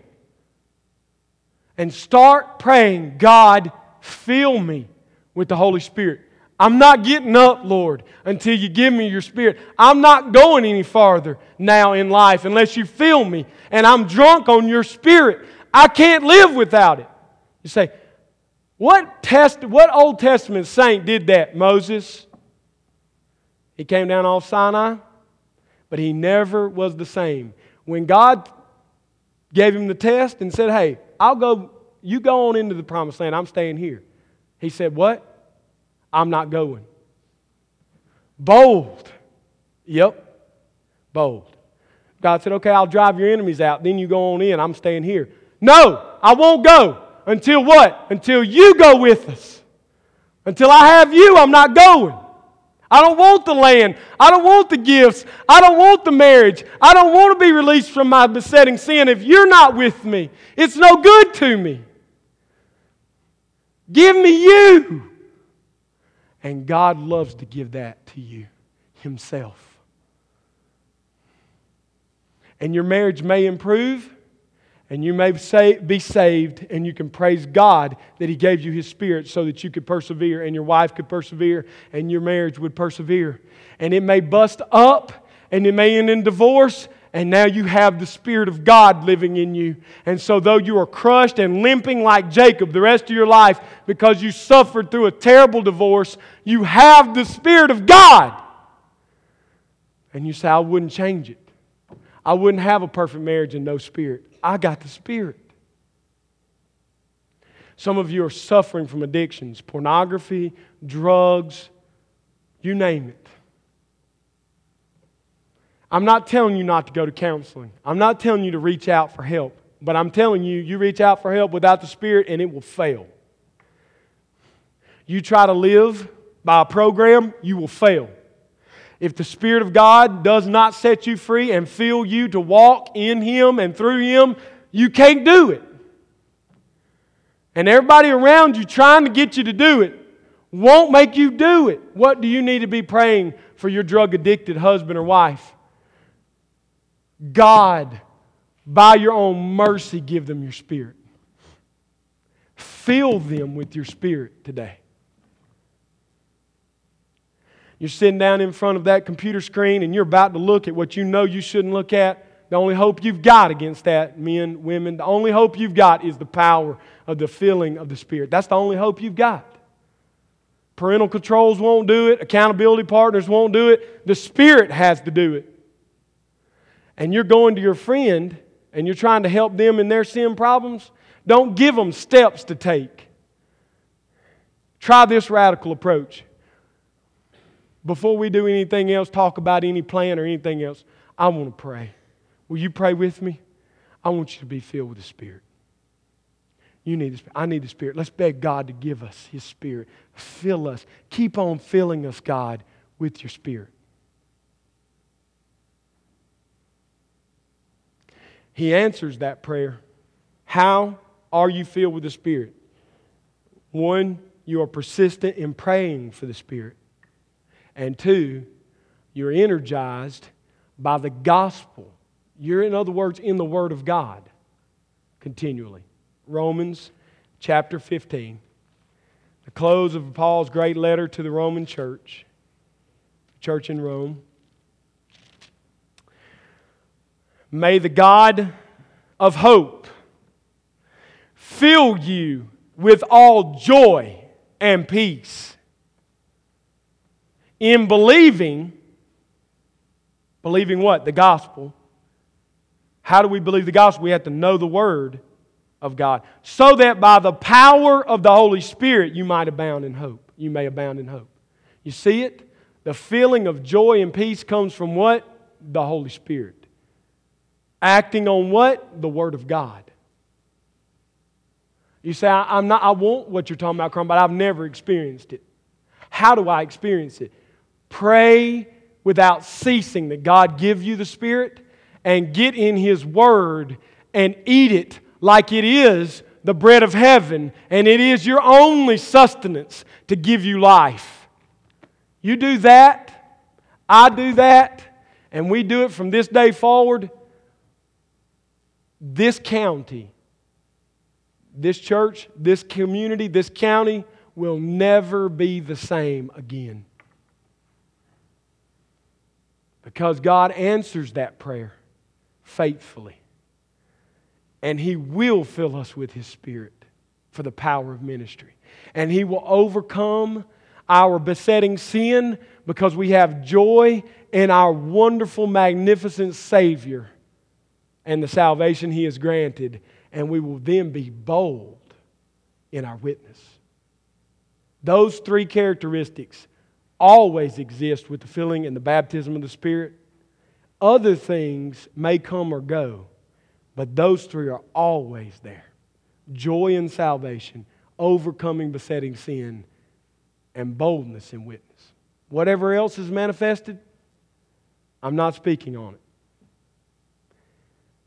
And start praying, God, fill me with the Holy Spirit. I'm not getting up, Lord, until you give me your Spirit. I'm not going any farther now in life unless you fill me and I'm drunk on your Spirit. I can't live without it. You say, what, test, what Old Testament saint did that, Moses? He came down off Sinai, but he never was the same. When God gave him the test and said, Hey, I'll go, you go on into the promised land, I'm staying here. He said, What? I'm not going. Bold. Yep, bold. God said, Okay, I'll drive your enemies out. Then you go on in. I'm staying here. No, I won't go. Until what? Until you go with us. Until I have you, I'm not going. I don't want the land. I don't want the gifts. I don't want the marriage. I don't want to be released from my besetting sin if you're not with me. It's no good to me. Give me you. And God loves to give that to you Himself. And your marriage may improve, and you may be saved, and you can praise God that He gave you His Spirit so that you could persevere, and your wife could persevere, and your marriage would persevere. And it may bust up, and it may end in divorce, and now you have the Spirit of God living in you. And so, though you are crushed and limping like Jacob the rest of your life because you suffered through a terrible divorce, you have the Spirit of God. And you say, I wouldn't change it. I wouldn't have a perfect marriage and no Spirit. I got the Spirit. Some of you are suffering from addictions pornography, drugs, you name it. I'm not telling you not to go to counseling. I'm not telling you to reach out for help. But I'm telling you, you reach out for help without the Spirit and it will fail. You try to live by a program, you will fail. If the Spirit of God does not set you free and fill you to walk in Him and through Him, you can't do it. And everybody around you trying to get you to do it won't make you do it. What do you need to be praying for your drug addicted husband or wife? God, by your own mercy, give them your spirit. Fill them with your spirit today. You're sitting down in front of that computer screen and you're about to look at what you know you shouldn't look at. The only hope you've got against that, men, women, the only hope you've got is the power of the filling of the Spirit. That's the only hope you've got. Parental controls won't do it, accountability partners won't do it. The Spirit has to do it. And you're going to your friend and you're trying to help them in their sin problems, don't give them steps to take. Try this radical approach before we do anything else, talk about any plan or anything else, I want to pray. Will you pray with me? I want you to be filled with the Spirit. You need the Spirit. I need the Spirit. Let's beg God to give us His Spirit. Fill us. Keep on filling us, God, with your Spirit. He answers that prayer. How are you filled with the Spirit? One, you are persistent in praying for the Spirit. And two, you're energized by the gospel. You're, in other words, in the Word of God continually. Romans chapter 15, the close of Paul's great letter to the Roman church, church in Rome. May the God of hope fill you with all joy and peace in believing, believing what? The gospel. How do we believe the gospel? We have to know the word of God. So that by the power of the Holy Spirit you might abound in hope. You may abound in hope. You see it? The feeling of joy and peace comes from what? The Holy Spirit. Acting on what? The Word of God. You say, I, am not, I want what you're talking about, but I've never experienced it. How do I experience it? Pray without ceasing that God give you the Spirit and get in His Word and eat it like it is the bread of heaven and it is your only sustenance to give you life. You do that, I do that, and we do it from this day forward. This county, this church, this community, this county will never be the same again. Because God answers that prayer faithfully. And He will fill us with His Spirit for the power of ministry. And He will overcome our besetting sin because we have joy in our wonderful, magnificent Savior and the salvation He has granted, and we will then be bold in our witness. Those three characteristics always exist with the filling and the baptism of the Spirit. Other things may come or go, but those three are always there joy in salvation, overcoming besetting sin, and boldness in witness. Whatever else is manifested, I'm not speaking on it.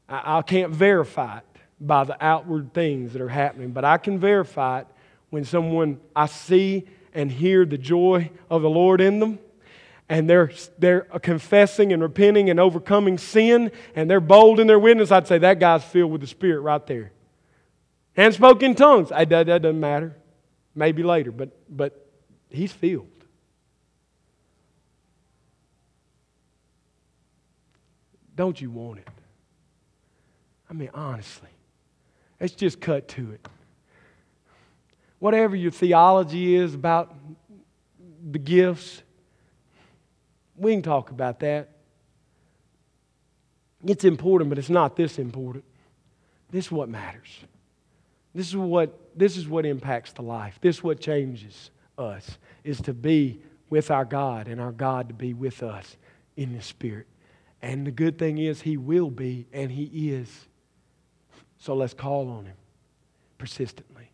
I, I can't verify it by the outward things that are happening, but I can verify it when someone I see and hear the joy of the Lord in them and they're, they're confessing and repenting and overcoming sin and they're bold in their witness, I'd say that guy's filled with the Spirit right there. And spoke in tongues. I, that, that doesn't matter. Maybe later, but, but he's filled. Don't you want it? I mean, honestly, let's just cut to it. Whatever your theology is about the gifts, we can talk about that. It's important, but it's not this important. This is what matters. This is what, this is what impacts the life. This is what changes us, is to be with our God and our God to be with us in the Spirit. And the good thing is, He will be and He is. So let's call on Him persistently.